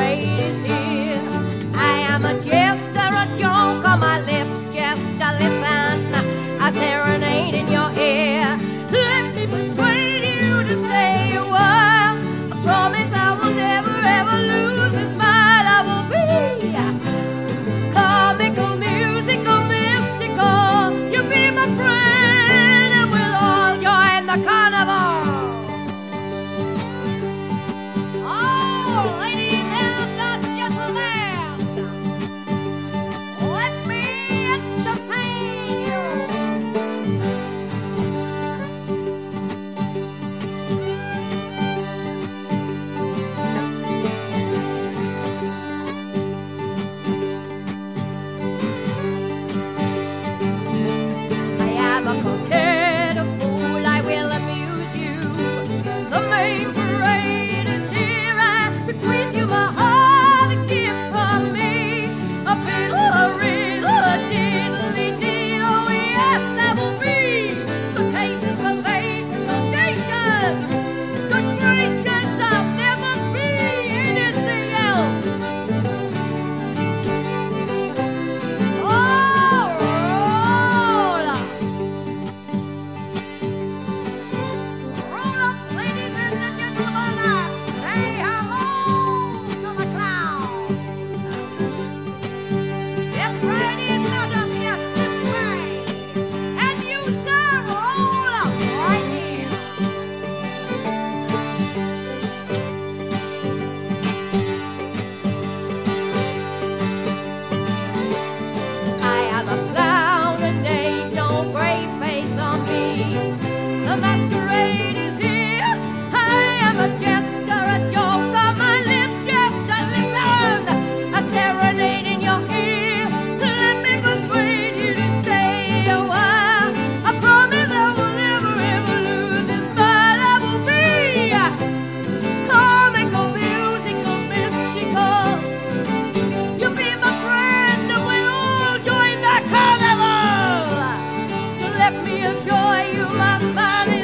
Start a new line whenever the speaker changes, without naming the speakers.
parade is here. I am a jester, a joke on my lips, just a listen. like a. reassure you, my fine.